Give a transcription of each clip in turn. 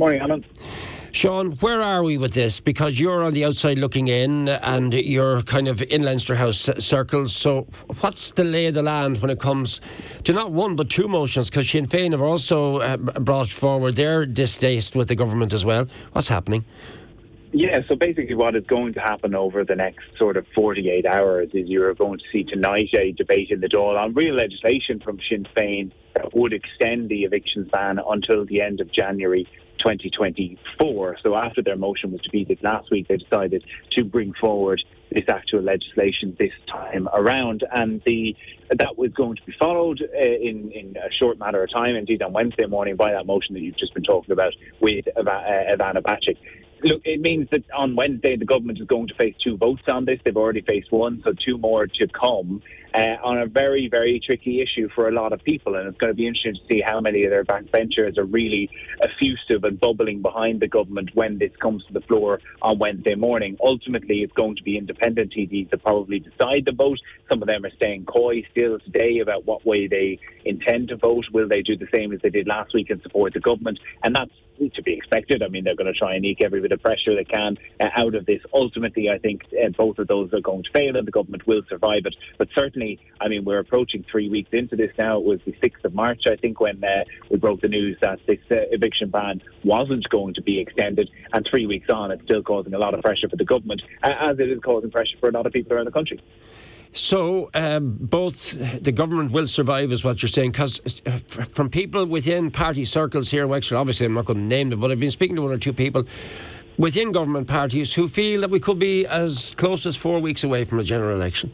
Morning, Alan. Sean, where are we with this? Because you're on the outside looking in and you're kind of in Leinster House circles. So, what's the lay of the land when it comes to not one but two motions? Because Sinn Féin have also uh, brought forward their distaste with the government as well. What's happening? Yeah, so basically, what is going to happen over the next sort of 48 hours is you're going to see tonight a debate in the Dáil on real legislation from Sinn Féin that would extend the evictions ban until the end of January 2024. So after their motion was defeated last week, they decided to bring forward this actual legislation this time around, and the that was going to be followed uh, in in a short matter of time. Indeed, on Wednesday morning by that motion that you've just been talking about with uh, Ivana Bacik look, it means that on Wednesday the government is going to face two votes on this. They've already faced one, so two more to come uh, on a very, very tricky issue for a lot of people. And it's going to be interesting to see how many of their backbenchers are really effusive and bubbling behind the government when this comes to the floor on Wednesday morning. Ultimately, it's going to be independent TDs that probably decide the vote. Some of them are staying coy still today about what way they intend to vote. Will they do the same as they did last week and support the government? And that's to be expected. I mean, they're going to try and eke every bit of pressure they can uh, out of this. Ultimately, I think uh, both of those are going to fail and the government will survive it. But certainly, I mean, we're approaching three weeks into this now. It was the 6th of March, I think, when uh, we broke the news that this uh, eviction ban wasn't going to be extended. And three weeks on, it's still causing a lot of pressure for the government, uh, as it is causing pressure for a lot of people around the country. So, um, both the government will survive, is what you're saying, because uh, from people within party circles here in Wexford, obviously I'm not going to name them, but I've been speaking to one or two people within government parties who feel that we could be as close as four weeks away from a general election.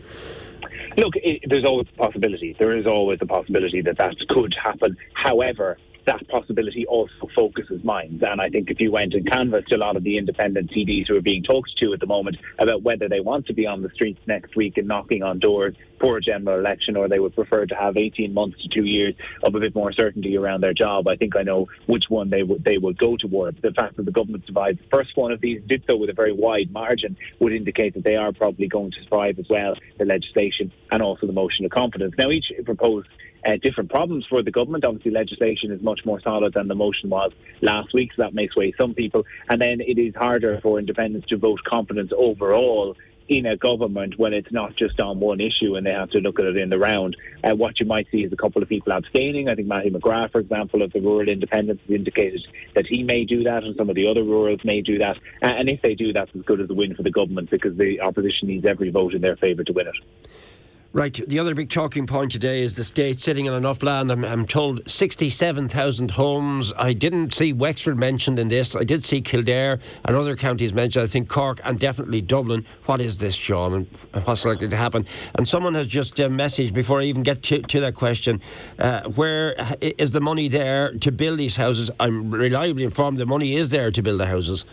Look, it, there's always a possibility. There is always a possibility that that could happen. However, that possibility also focuses minds. And I think if you went and canvassed a lot of the independent TDs who are being talked to at the moment about whether they want to be on the streets next week and knocking on doors for a general election or they would prefer to have 18 months to two years of a bit more certainty around their job, I think I know which one they would they would go towards. The fact that the government survived the first one of these did so with a very wide margin would indicate that they are probably going to survive as well the legislation and also the motion of confidence. Now each proposed uh, different problems for the government. Obviously, legislation is much more solid than the motion was last week, so that makes way some people. And then it is harder for independents to vote confidence overall in a government when it's not just on one issue and they have to look at it in the round. Uh, what you might see is a couple of people abstaining. I think Matthew McGrath, for example, of the Rural Independents, has indicated that he may do that, and some of the other rurals may do that. Uh, and if they do, that's as good as a win for the government because the opposition needs every vote in their favour to win it. Right. The other big talking point today is the state sitting on enough land. I'm, I'm told 67,000 homes. I didn't see Wexford mentioned in this. I did see Kildare and other counties mentioned. I think Cork and definitely Dublin. What is this, Sean, and what's likely to happen? And someone has just uh, messaged before I even get to, to that question uh, where is the money there to build these houses? I'm reliably informed the money is there to build the houses.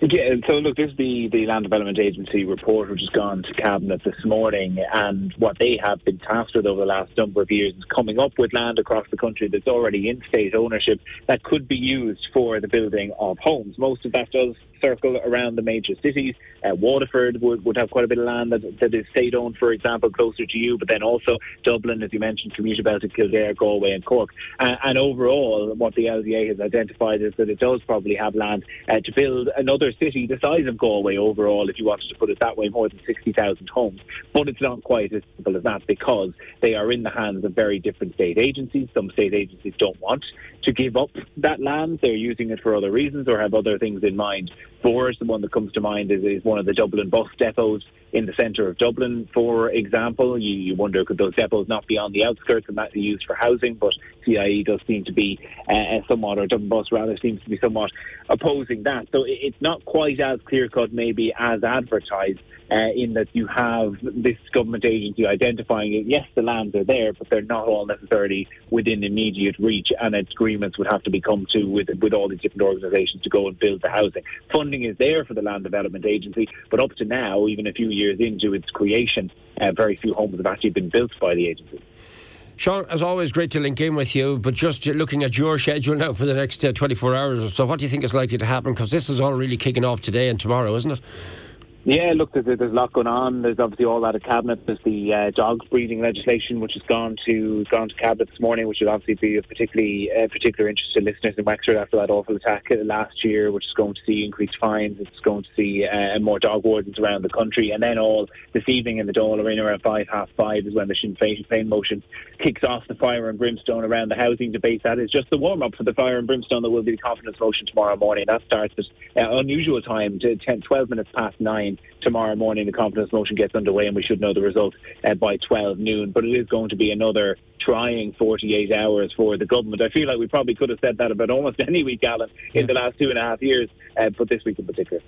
Yeah, so look, this is the, the Land Development Agency report which has gone to Cabinet this morning, and what they have been tasked with over the last number of years is coming up with land across the country that's already in state ownership that could be used for the building of homes. Most of that does circle around the major cities. Uh, Waterford would, would have quite a bit of land that, that is state owned, for example, closer to you, but then also Dublin, as you mentioned, commuter belt to Kildare, Galway, and Cork. Uh, and overall, what the LDA has identified is that it does probably have land uh, to build another city the size of Galway overall, if you wanted to put it that way, more than 60,000 homes. But it's not quite as simple as that because they are in the hands of very different state agencies. Some state agencies don't want to give up that land. They're using it for other reasons or have other things in mind. Bors, the one that comes to mind, is, is one of the Dublin bus depots in the centre of Dublin, for example. You, you wonder could those depots not be on the outskirts and not be used for housing, but CIE does seem to be uh, somewhat, or Dublin Bus rather, seems to be somewhat opposing that. So it's not quite as clear cut, maybe, as advertised uh, in that you have this government agency identifying it. Yes, the lands are there, but they're not all necessarily within immediate reach, and agreements would have to be come to with with all these different organisations to go and build the housing. Funding is there for the Land Development Agency, but up to now, even a few years into its creation, uh, very few homes have actually been built by the agency. Sean, as always, great to link in with you. But just looking at your schedule now for the next uh, 24 hours or so, what do you think is likely to happen? Because this is all really kicking off today and tomorrow, isn't it? Yeah, look, there's, there's a lot going on. There's obviously all that of cabinet. There's the uh, dog breeding legislation, which has gone to gone to cabinet this morning, which would obviously be of particularly uh, particular interest to listeners in Wexford after that awful attack last year, which is going to see increased fines. It's going to see uh, more dog wardens around the country, and then all this evening in the Dáil Arena around five half five is when the Sinn Féin motion kicks off the fire and brimstone around the housing debate. That is just the warm up for the fire and brimstone that will be the confidence motion tomorrow morning. That starts at uh, unusual time, 10, 12 minutes past nine tomorrow morning the confidence motion gets underway and we should know the result uh, by 12 noon. But it is going to be another trying 48 hours for the government. I feel like we probably could have said that about almost any week, Alan, in the last two and a half years, uh, but this week in particular.